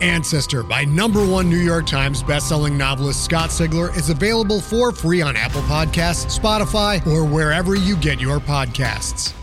Ancestor by number one New York Times bestselling novelist Scott Sigler is available for free on Apple Podcasts, Spotify, or wherever you get your podcasts.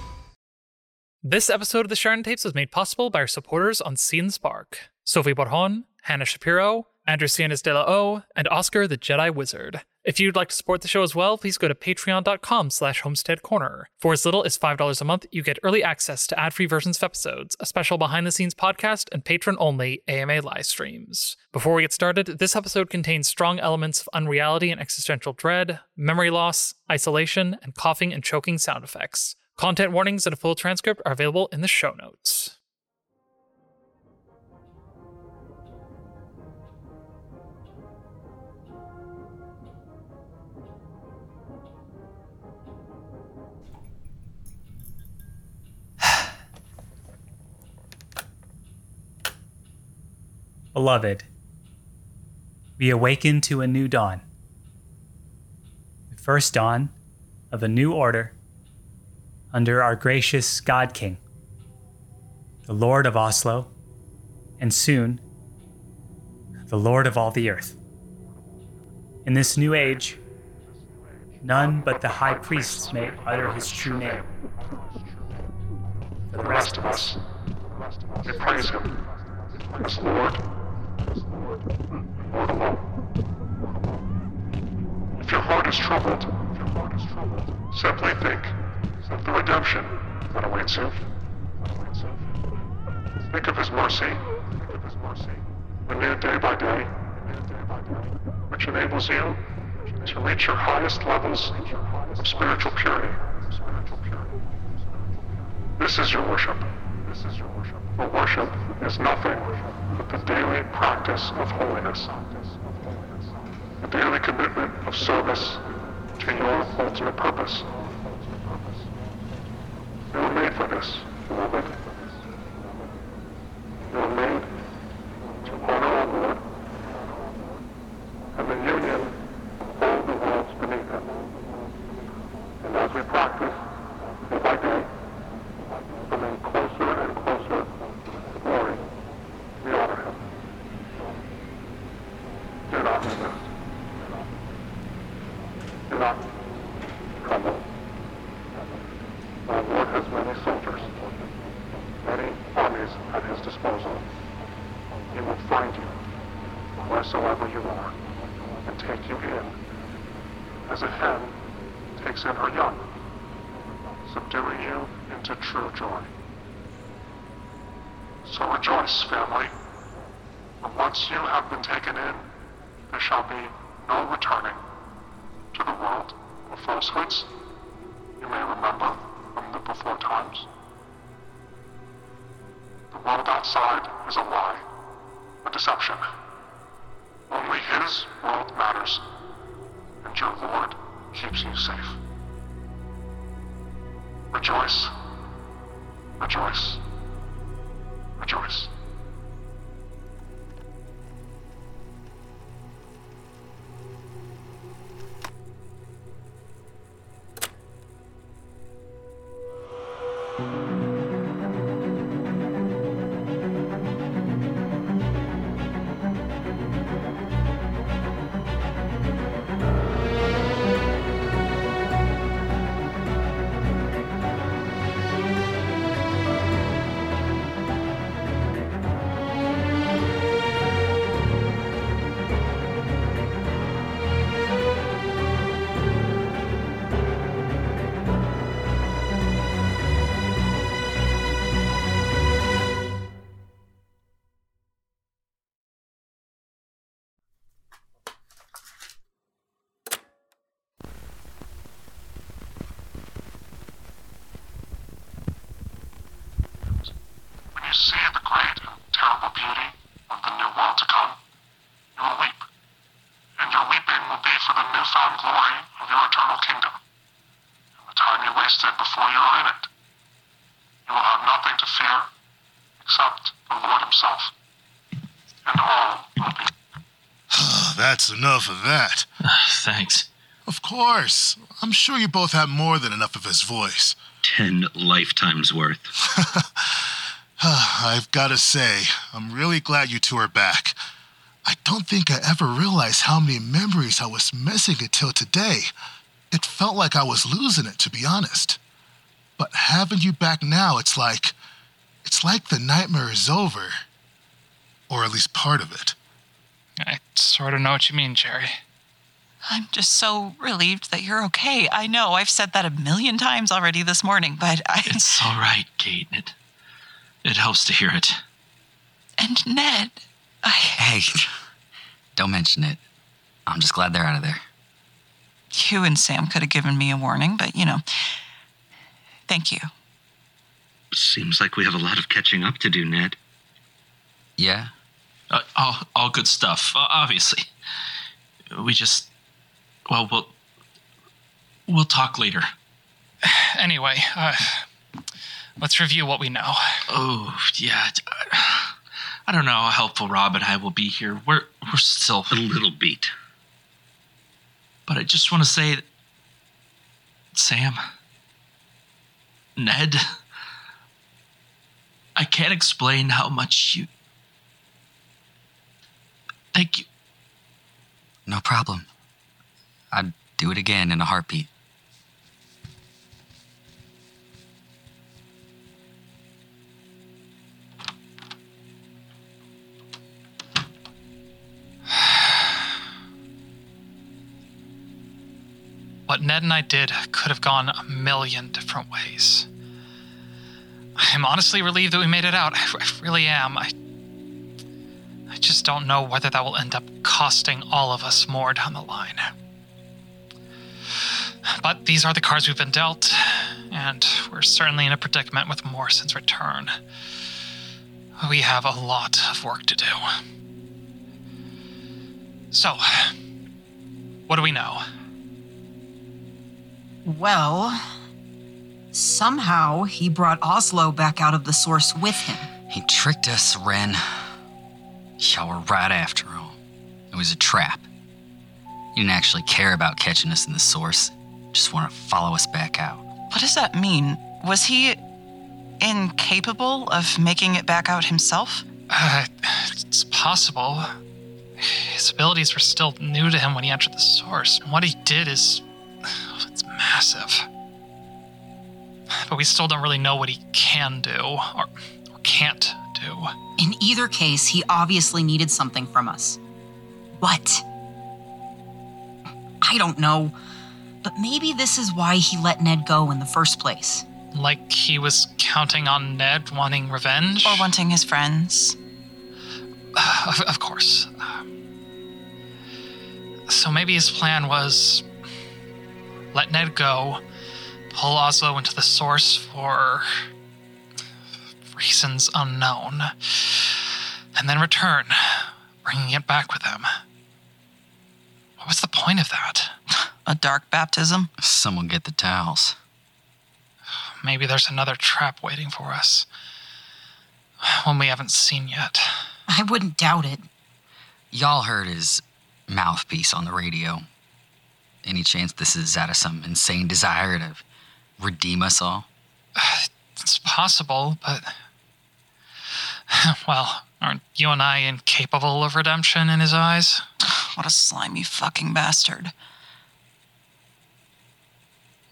This episode of the Sharon Tapes was made possible by our supporters on Seed&Spark Sophie Borjon, Hannah Shapiro, Andrew de la O, and Oscar the Jedi Wizard. If you'd like to support the show as well, please go to patreon.com slash homestead corner. For as little as $5 a month, you get early access to ad-free versions of episodes, a special behind-the-scenes podcast, and patron-only AMA live streams. Before we get started, this episode contains strong elements of unreality and existential dread, memory loss, isolation, and coughing and choking sound effects. Content warnings and a full transcript are available in the show notes. Beloved, we awaken to a new dawn. The first dawn of a new order under our gracious God King, the Lord of Oslo, and soon the Lord of all the earth. In this new age, none but the high priests may utter his true name. For the rest of us, We praise him as Lord. If your heart is troubled, simply think. Of the redemption. That awaits you. Think of his mercy, renewed day by day, which enables you to reach your highest levels of spiritual purity. This is your worship. For worship is nothing the daily practice of holiness. The daily commitment of service to your ultimate purpose. You were made for this, beloved. You were made to honor our Lord and the union of all the worlds beneath him. And as we practice day by day, coming closer and closer to glory, we honor him. Do not resist. Do not tremble. Our Lord has many soldiers, many armies at his disposal. He will find you wheresoever you are and take you in hen takes in her young, subduing you into true joy. So rejoice, family. For once you have been taken in, there shall be no returning to the world of falsehoods you may remember from the before times. The world outside is a lie, a deception. Only his world matters, and your Lord keeps you safe. Rejoice. Rejoice. Rejoice. That's enough of that. Thanks. Of course. I'm sure you both have more than enough of his voice. Ten lifetimes worth. I've got to say, I'm really glad you two are back. I don't think I ever realized how many memories I was missing until today. It felt like I was losing it, to be honest. But having you back now, it's like. It's like the nightmare is over. Or at least part of it. I sort of know what you mean, Jerry. I'm just so relieved that you're okay. I know I've said that a million times already this morning, but I. It's all right, Kate. It, it helps to hear it. And Ned, I. Hey, don't mention it. I'm just glad they're out of there. You and Sam could have given me a warning, but you know. Thank you. Seems like we have a lot of catching up to do, Ned. Yeah? Uh, all, all good stuff, obviously. We just. Well, we'll. We'll talk later. Anyway, uh, let's review what we know. Oh, yeah. I don't know how helpful Rob and I will be here. We're we're still a little beat. But I just want to say that Sam, Ned, I can't explain how much you Thank you. No problem. I'd do it again in a heartbeat. What Ned and I did could have gone a million different ways. I'm honestly relieved that we made it out. I, I really am. I, I just don't know whether that will end up costing all of us more down the line. But these are the cards we've been dealt, and we're certainly in a predicament with Morrison's return. We have a lot of work to do. So, what do we know? Well, somehow he brought Oslo back out of the source with him. He tricked us, Ren. Y'all were right after all. It was a trap. He didn't actually care about catching us in the source, just wanted to follow us back out. What does that mean? Was he incapable of making it back out himself? Uh, it's possible. His abilities were still new to him when he entered the source. And what he did is. It's massive. But we still don't really know what he can do or, or can't do. In either case, he obviously needed something from us. What? I don't know. But maybe this is why he let Ned go in the first place. Like he was counting on Ned wanting revenge? Or wanting his friends? Of, of course. So maybe his plan was let Ned go, pull Oslo into the source for reasons unknown, and then return, bringing it back with them. What was the point of that? A dark baptism? Someone get the towels. Maybe there's another trap waiting for us. One we haven't seen yet. I wouldn't doubt it. Y'all heard his mouthpiece on the radio. Any chance this is out of some insane desire to redeem us all? It's possible, but. Well, aren't you and I incapable of redemption in his eyes? What a slimy fucking bastard.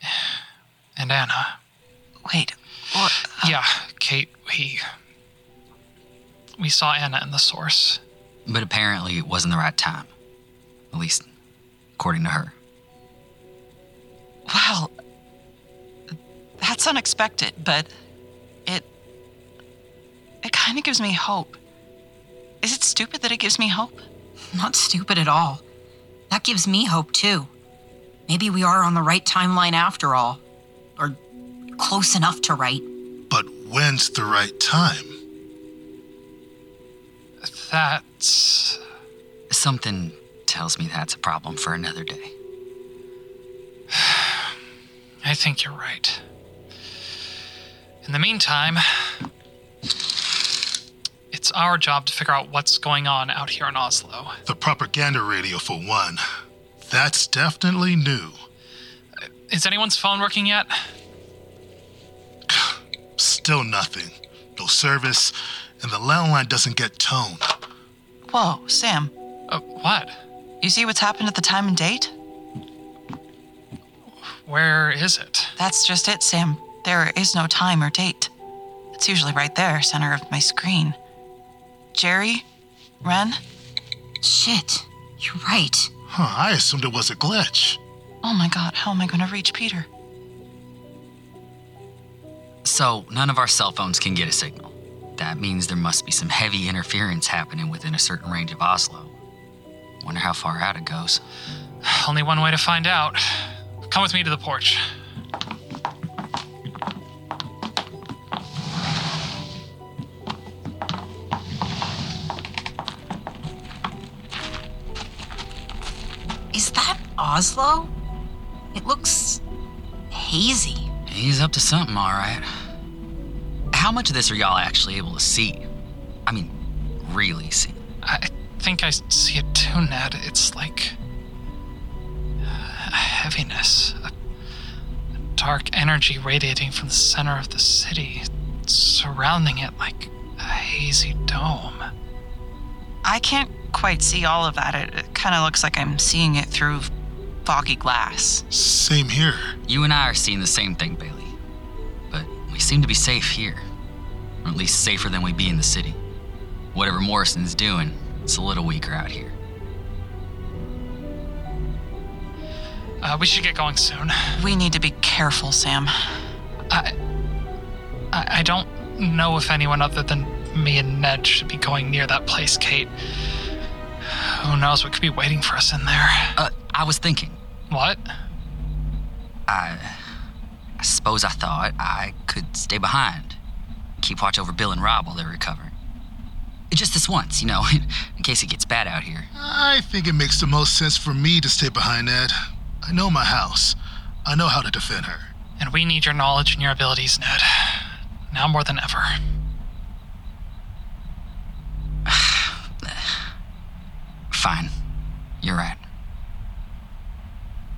And Anna. Wait, what? Uh, yeah, Kate, we. We saw Anna in the source. But apparently it wasn't the right time. At least, according to her. Well, that's unexpected, but it. It kind of gives me hope. Is it stupid that it gives me hope? Not stupid at all. That gives me hope, too. Maybe we are on the right timeline after all. Or close enough to right. But when's the right time? That's. Something tells me that's a problem for another day. I think you're right. In the meantime, it's our job to figure out what's going on out here in Oslo. The propaganda radio, for one. That's definitely new. Is anyone's phone working yet? Still nothing. No service, and the landline doesn't get tone. Whoa, Sam. Uh, what? You see what's happened at the time and date? Where is it? That's just it, Sam. There is no time or date. It's usually right there, center of my screen. Jerry? Ren? Shit, you're right. Huh, I assumed it was a glitch. Oh my god, how am I going to reach Peter? So, none of our cell phones can get a signal. That means there must be some heavy interference happening within a certain range of Oslo. Wonder how far out it goes. Only one way to find out. Come with me to the porch. Oslo? It looks hazy. He's up to something, all right. How much of this are y'all actually able to see? I mean, really see? I think I see it too, Ned. It's like uh, a heaviness, a, a dark energy radiating from the center of the city, surrounding it like a hazy dome. I can't quite see all of that. It, it kind of looks like I'm seeing it through foggy glass. Same here. You and I are seeing the same thing, Bailey. But we seem to be safe here. Or at least safer than we'd be in the city. Whatever Morrison's doing, it's a little weaker out here. Uh, we should get going soon. We need to be careful, Sam. I, I, I don't know if anyone other than me and Ned should be going near that place, Kate. Who knows what could be waiting for us in there? Uh, I was thinking. What? I. I suppose I thought I could stay behind. Keep watch over Bill and Rob while they're recovering. Just this once, you know, in case it gets bad out here. I think it makes the most sense for me to stay behind Ned. I know my house. I know how to defend her. And we need your knowledge and your abilities, Ned. Now more than ever. Fine. You're right.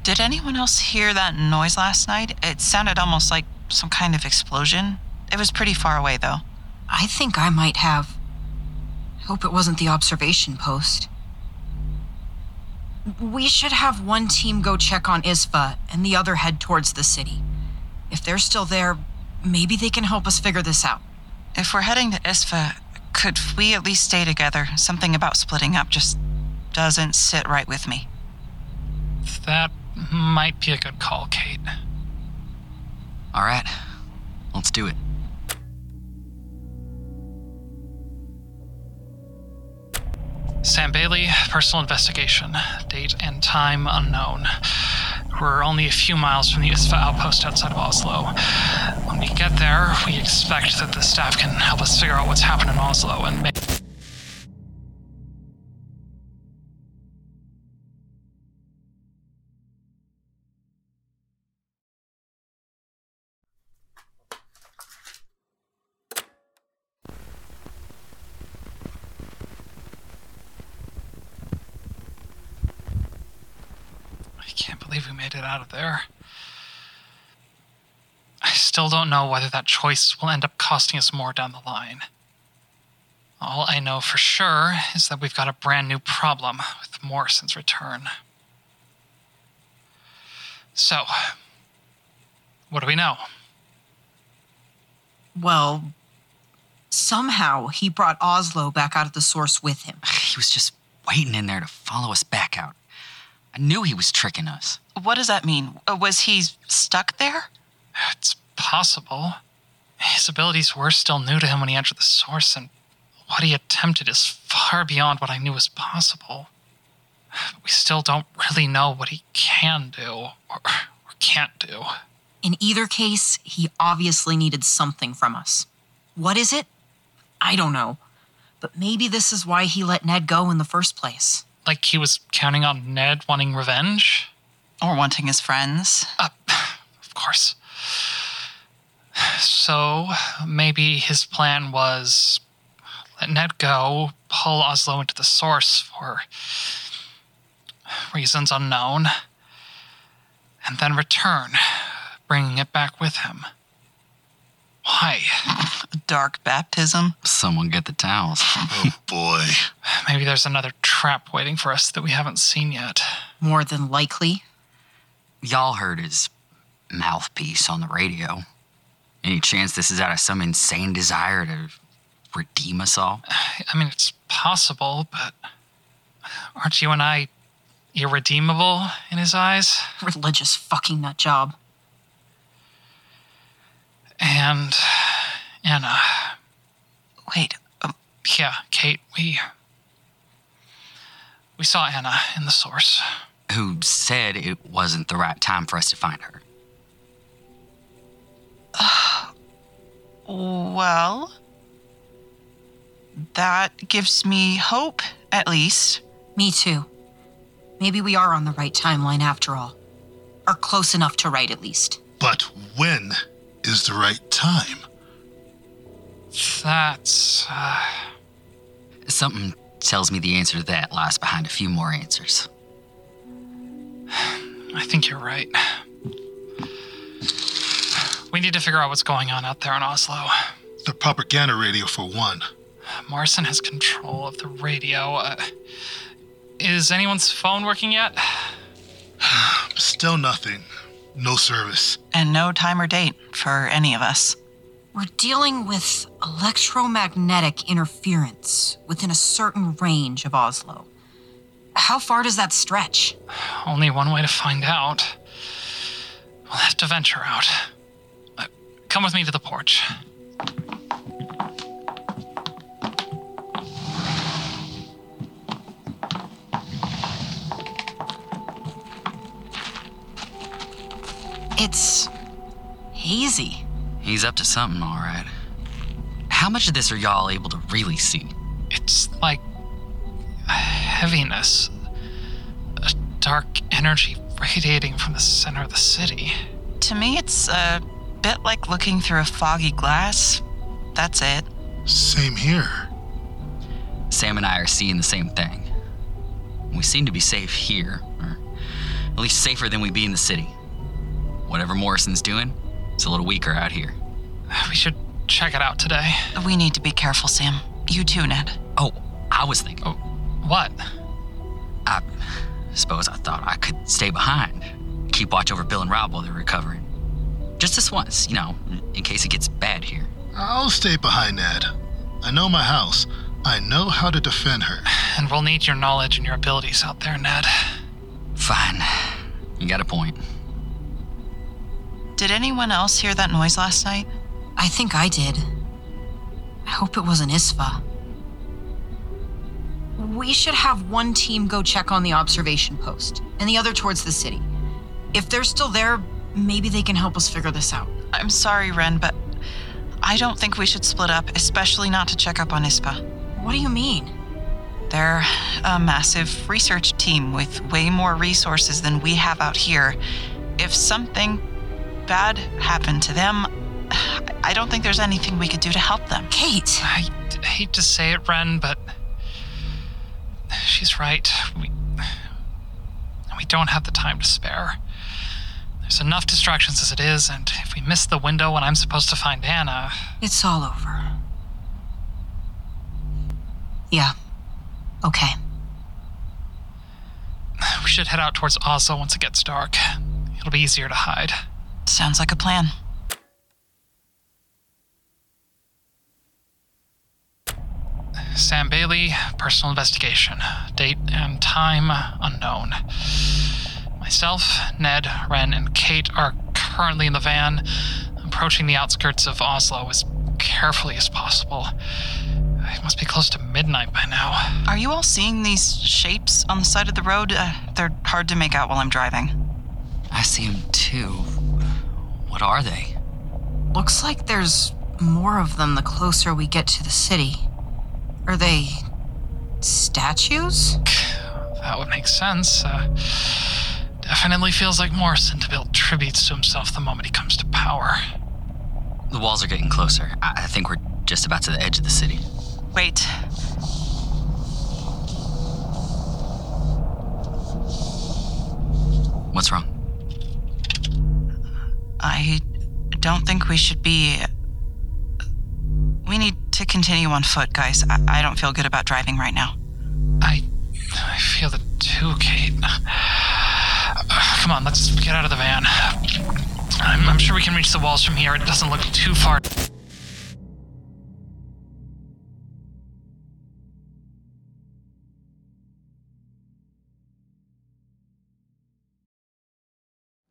Did anyone else hear that noise last night? It sounded almost like some kind of explosion. It was pretty far away, though. I think I might have. I Hope it wasn't the observation post. We should have one team go check on Isfa and the other head towards the city. If they're still there, maybe they can help us figure this out. If we're heading to Isfa, could we at least stay together? Something about splitting up just doesn't sit right with me. That might be a good call, Kate. All right. Let's do it. Sam Bailey, personal investigation. Date and time unknown. We're only a few miles from the ISFA outpost outside of Oslo. When we get there, we expect that the staff can help us figure out what's happened in Oslo and make. Out of there. I still don't know whether that choice will end up costing us more down the line. All I know for sure is that we've got a brand new problem with Morrison's return. So, what do we know? Well, somehow he brought Oslo back out of the source with him. He was just waiting in there to follow us back out. I knew he was tricking us. What does that mean? Uh, Was he stuck there? It's possible. His abilities were still new to him when he entered the source, and what he attempted is far beyond what I knew was possible. We still don't really know what he can do or, or can't do. In either case, he obviously needed something from us. What is it? I don't know. But maybe this is why he let Ned go in the first place. Like he was counting on Ned wanting revenge? Or wanting his friends? Uh, of course. So maybe his plan was let Ned go, pull Oslo into the source for reasons unknown, and then return, bringing it back with him. Why? Dark baptism. Someone get the towels. Oh boy. Maybe there's another trap waiting for us that we haven't seen yet. More than likely. Y'all heard his mouthpiece on the radio. Any chance this is out of some insane desire to redeem us all? I mean, it's possible, but aren't you and I irredeemable in his eyes? Religious fucking nut job. And Anna, Wait, uh, yeah, Kate, we we saw Anna in the source. Who said it wasn't the right time for us to find her? well, that gives me hope, at least. Me too. Maybe we are on the right timeline after all. Or close enough to right, at least. But when is the right time? That's uh, Something tells me the answer to that lies behind a few more answers. I think you're right. We need to figure out what's going on out there in Oslo. The propaganda radio for one. Morrison has control of the radio. Uh, is anyone's phone working yet? Still nothing. No service. And no time or date for any of us. We're dealing with electromagnetic interference within a certain range of Oslo. How far does that stretch? Only one way to find out. We'll have to venture out. Uh, come with me to the porch. It's hazy. He's up to something, all right. How much of this are y'all able to really see? It's like a heaviness, a dark energy radiating from the center of the city. To me, it's a bit like looking through a foggy glass. That's it. Same here. Sam and I are seeing the same thing. We seem to be safe here, or at least safer than we'd be in the city. Whatever Morrison's doing, it's a little weaker out here. We should check it out today. We need to be careful, Sam. You too, Ned. Oh, I was thinking. Oh, what? I suppose I thought I could stay behind, keep watch over Bill and Rob while they're recovering. Just this once, you know, in case it gets bad here. I'll stay behind Ned. I know my house. I know how to defend her. And we'll need your knowledge and your abilities out there, Ned. Fine. You got a point. Did anyone else hear that noise last night? I think I did. I hope it wasn't Isfa. We should have one team go check on the observation post, and the other towards the city. If they're still there, maybe they can help us figure this out. I'm sorry, Ren, but I don't think we should split up, especially not to check up on Isfa. What do you mean? They're a massive research team with way more resources than we have out here. If something bad happened to them, I don't think there's anything we could do to help them. Kate! I hate to say it, Ren, but she's right. We we don't have the time to spare. There's enough distractions as it is, and if we miss the window when I'm supposed to find Anna, It's all over. Yeah. Okay. we should head out towards Oslo once it gets dark. It'll be easier to hide. Sounds like a plan. Sam Bailey, personal investigation. Date and time unknown. Myself, Ned, Ren, and Kate are currently in the van, approaching the outskirts of Oslo as carefully as possible. It must be close to midnight by now. Are you all seeing these shapes on the side of the road? Uh, they're hard to make out while I'm driving. I see them too. What are they? Looks like there's more of them the closer we get to the city. Are they statues? That would make sense. Uh, definitely feels like Morrison to build tributes to himself the moment he comes to power. The walls are getting closer. I I think we're just about to the edge of the city. Wait. What's wrong? I don't think we should be. We need to continue on foot, guys. I, I don't feel good about driving right now. I, I feel it too, Kate. Come on, let's get out of the van. I'm, I'm sure we can reach the walls from here. It doesn't look too far.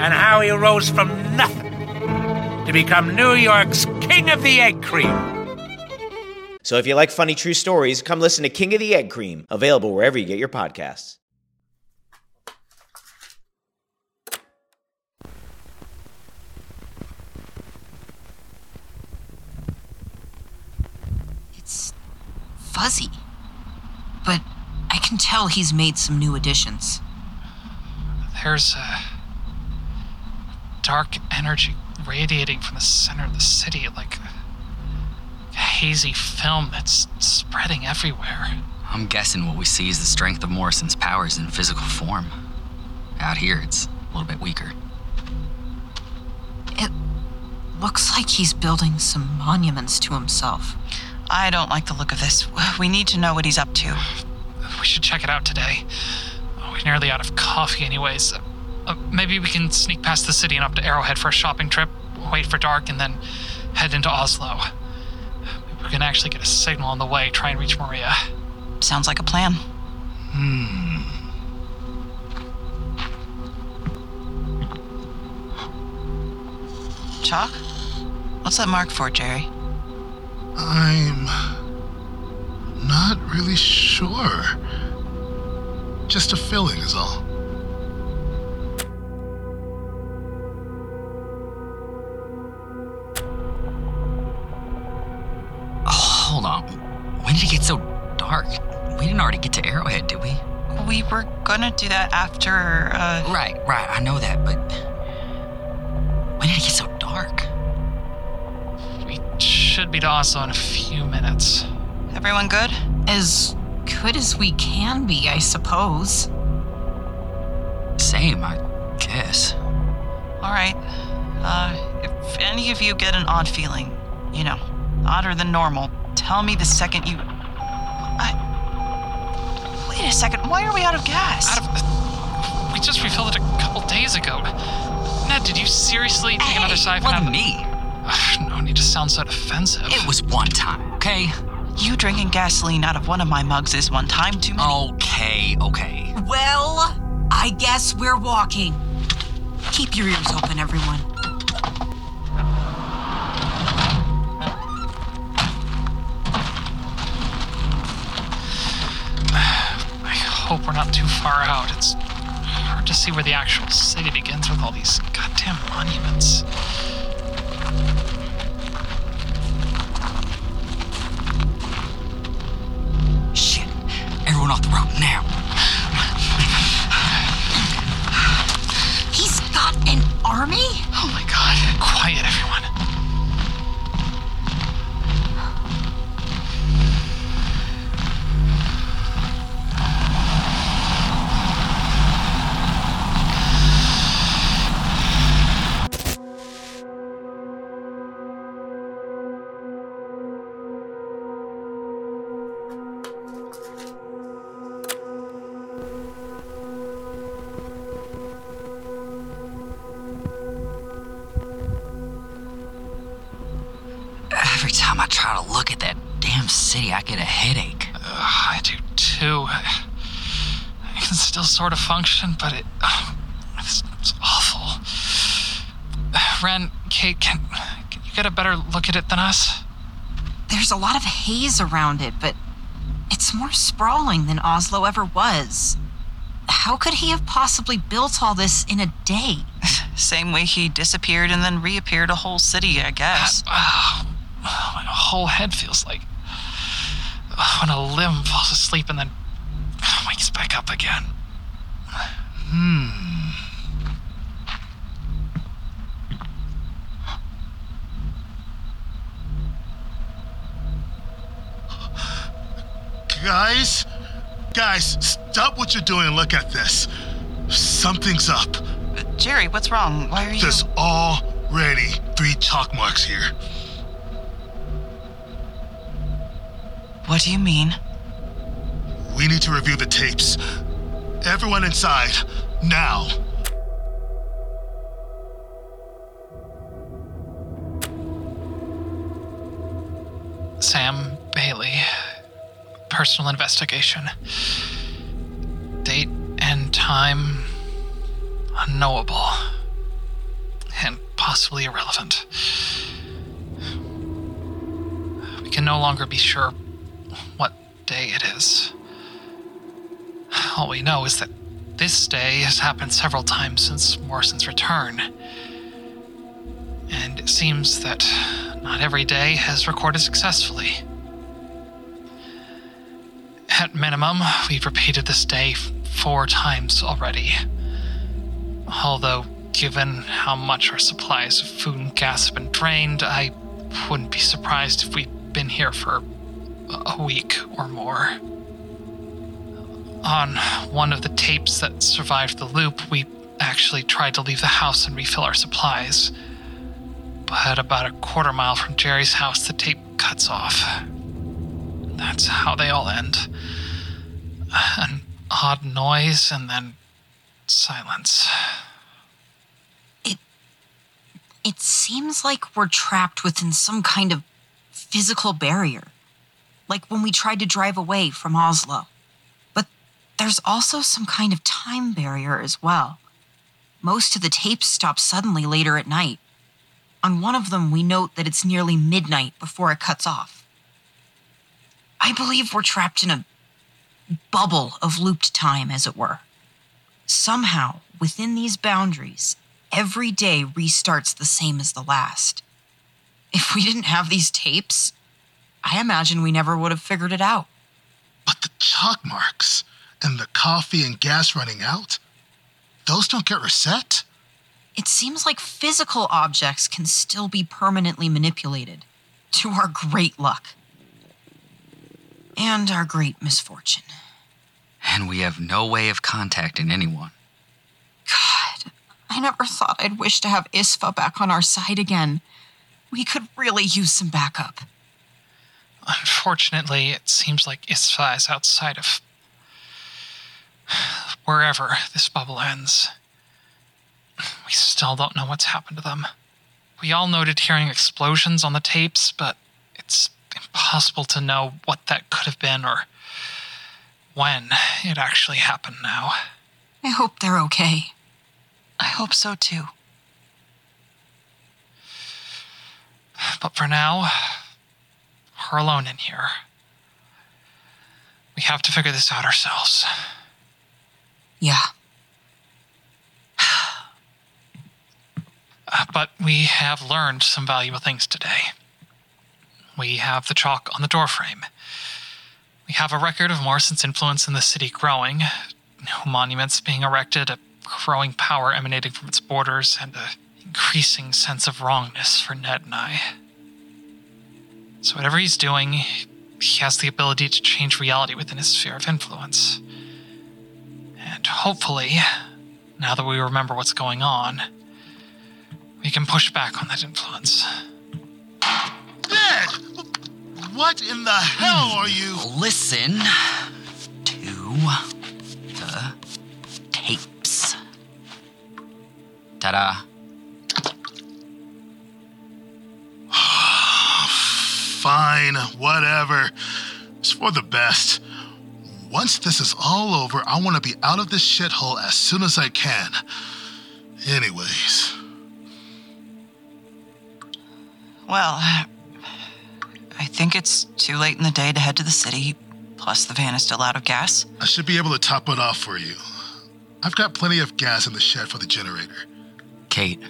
and how he rose from nothing to become New York's King of the Egg Cream. So if you like funny true stories, come listen to King of the Egg Cream, available wherever you get your podcasts. It's fuzzy. But I can tell he's made some new additions. There's a dark energy radiating from the center of the city, like a hazy film that's spreading everywhere. I'm guessing what we see is the strength of Morrison's powers in physical form. Out here, it's a little bit weaker. It looks like he's building some monuments to himself. I don't like the look of this. We need to know what he's up to. We should check it out today. We're nearly out of coffee, anyways. Uh, uh, maybe we can sneak past the city and up to Arrowhead for a shopping trip, wait for dark, and then head into Oslo. Maybe we can actually get a signal on the way, try and reach Maria. Sounds like a plan. Hmm. Chalk? What's that mark for, Jerry? I'm not really sure. Just a filling is all. Didn't already get to Arrowhead, did we? We were gonna do that after, uh. Right, right, I know that, but. When did it get so dark? We should be to Oslo in a few minutes. Everyone good? As good as we can be, I suppose. Same, I guess. Alright. Uh, if any of you get an odd feeling, you know, odder than normal, tell me the second you. I. Wait a second, why are we out of gas? Out of. We just refilled it a couple days ago. Ned, did you seriously take another siphon out wasn't of me. No need to sound so defensive. It was one time, okay? You drinking gasoline out of one of my mugs is one time too many. Okay, okay. Well, I guess we're walking. Keep your ears open, everyone. To see where the actual city begins with all these goddamn monuments. Shit. Everyone off the road now. I get a headache. I do too. I can still sort of function, but it. Oh, it's, it's awful. Ren, Kate, can, can you get a better look at it than us? There's a lot of haze around it, but it's more sprawling than Oslo ever was. How could he have possibly built all this in a day? Same way he disappeared and then reappeared a whole city, I guess. Oh, my whole head feels like when a limb falls asleep and then wakes back up again. Hmm. Guys, guys, stop what you're doing and look at this. Something's up. Jerry, what's wrong? Why are you. There's already three chalk marks here. What do you mean? We need to review the tapes. Everyone inside, now. Sam Bailey. Personal investigation. Date and time unknowable. And possibly irrelevant. We can no longer be sure what day it is. All we know is that this day has happened several times since Morrison's return. And it seems that not every day has recorded successfully. At minimum, we've repeated this day four times already. Although, given how much our supplies of food and gas have been drained, I wouldn't be surprised if we'd been here for a week or more. On one of the tapes that survived the loop, we actually tried to leave the house and refill our supplies. But about a quarter mile from Jerry's house, the tape cuts off. That's how they all end. An odd noise and then silence. It. It seems like we're trapped within some kind of physical barrier. Like when we tried to drive away from Oslo. But there's also some kind of time barrier as well. Most of the tapes stop suddenly later at night. On one of them, we note that it's nearly midnight before it cuts off. I believe we're trapped in a bubble of looped time, as it were. Somehow, within these boundaries, every day restarts the same as the last. If we didn't have these tapes, I imagine we never would have figured it out. But the chalk marks and the coffee and gas running out, those don't get reset? It seems like physical objects can still be permanently manipulated, to our great luck. And our great misfortune. And we have no way of contacting anyone. God, I never thought I'd wish to have Isfa back on our side again. We could really use some backup. Unfortunately, it seems like Isfa is outside of wherever this bubble ends. We still don't know what's happened to them. We all noted hearing explosions on the tapes, but it's impossible to know what that could have been or when it actually happened now. I hope they're okay. I hope so too. But for now, we're alone in here. We have to figure this out ourselves. Yeah. Uh, but we have learned some valuable things today. We have the chalk on the doorframe. We have a record of Morrison's influence in the city growing, new monuments being erected, a growing power emanating from its borders, and an increasing sense of wrongness for Ned and I. So, whatever he's doing, he has the ability to change reality within his sphere of influence. And hopefully, now that we remember what's going on, we can push back on that influence. Ned! What in the hell are you? Listen to the tapes. Ta da. Fine, whatever. It's for the best. Once this is all over, I want to be out of this shithole as soon as I can. Anyways. Well, I think it's too late in the day to head to the city. Plus, the van is still out of gas. I should be able to top it off for you. I've got plenty of gas in the shed for the generator. Kate,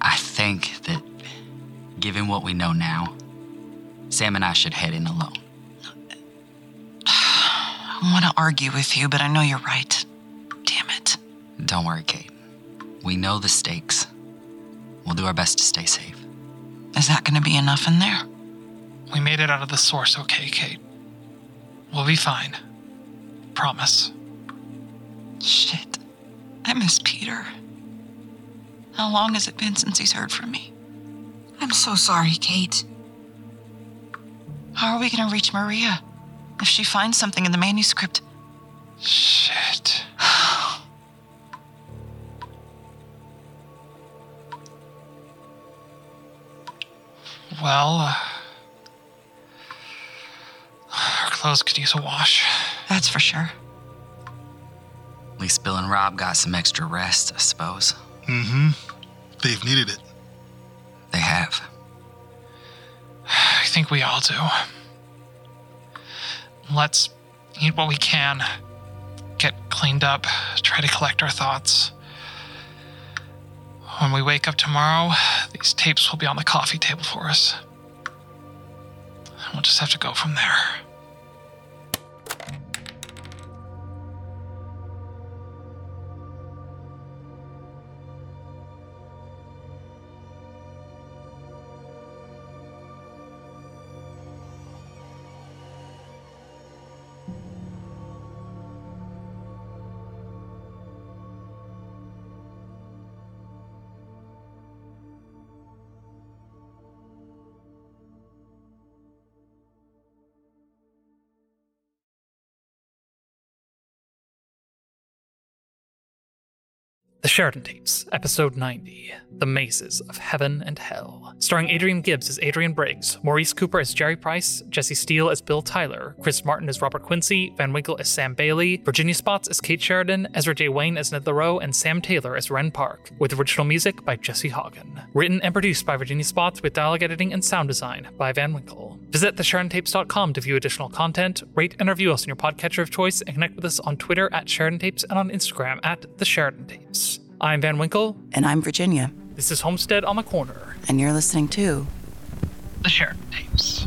I think that given what we know now, Sam and I should head in alone. I want to argue with you, but I know you're right. Damn it. Don't worry, Kate. We know the stakes. We'll do our best to stay safe. Is that going to be enough in there? We made it out of the source, okay, Kate? We'll be fine. Promise. Shit. I miss Peter. How long has it been since he's heard from me? I'm so sorry, Kate. How are we going to reach Maria? If she finds something in the manuscript. Shit. well, uh, our clothes could use a wash. That's for sure. At least Bill and Rob got some extra rest, I suppose. Mm hmm. They've needed it. They have. I think we all do. Let's eat what we can, get cleaned up, try to collect our thoughts. When we wake up tomorrow, these tapes will be on the coffee table for us. We'll just have to go from there. Sheridan Tapes, Episode 90 The Mazes of Heaven and Hell. Starring Adrian Gibbs as Adrian Briggs, Maurice Cooper as Jerry Price, Jesse Steele as Bill Tyler, Chris Martin as Robert Quincy, Van Winkle as Sam Bailey, Virginia Spotts as Kate Sheridan, Ezra J. Wayne as Ned Leroux, and Sam Taylor as Ren Park, with original music by Jesse Haugen. Written and produced by Virginia Spotts with dialogue editing and sound design by Van Winkle. Visit thesheridantapes.com to view additional content, rate and review us on your podcatcher of choice, and connect with us on Twitter at Sheridan Tapes and on Instagram at The Sheridan Tapes. I'm Van Winkle. And I'm Virginia. This is Homestead on the Corner. And you're listening to The Sheridan Tapes.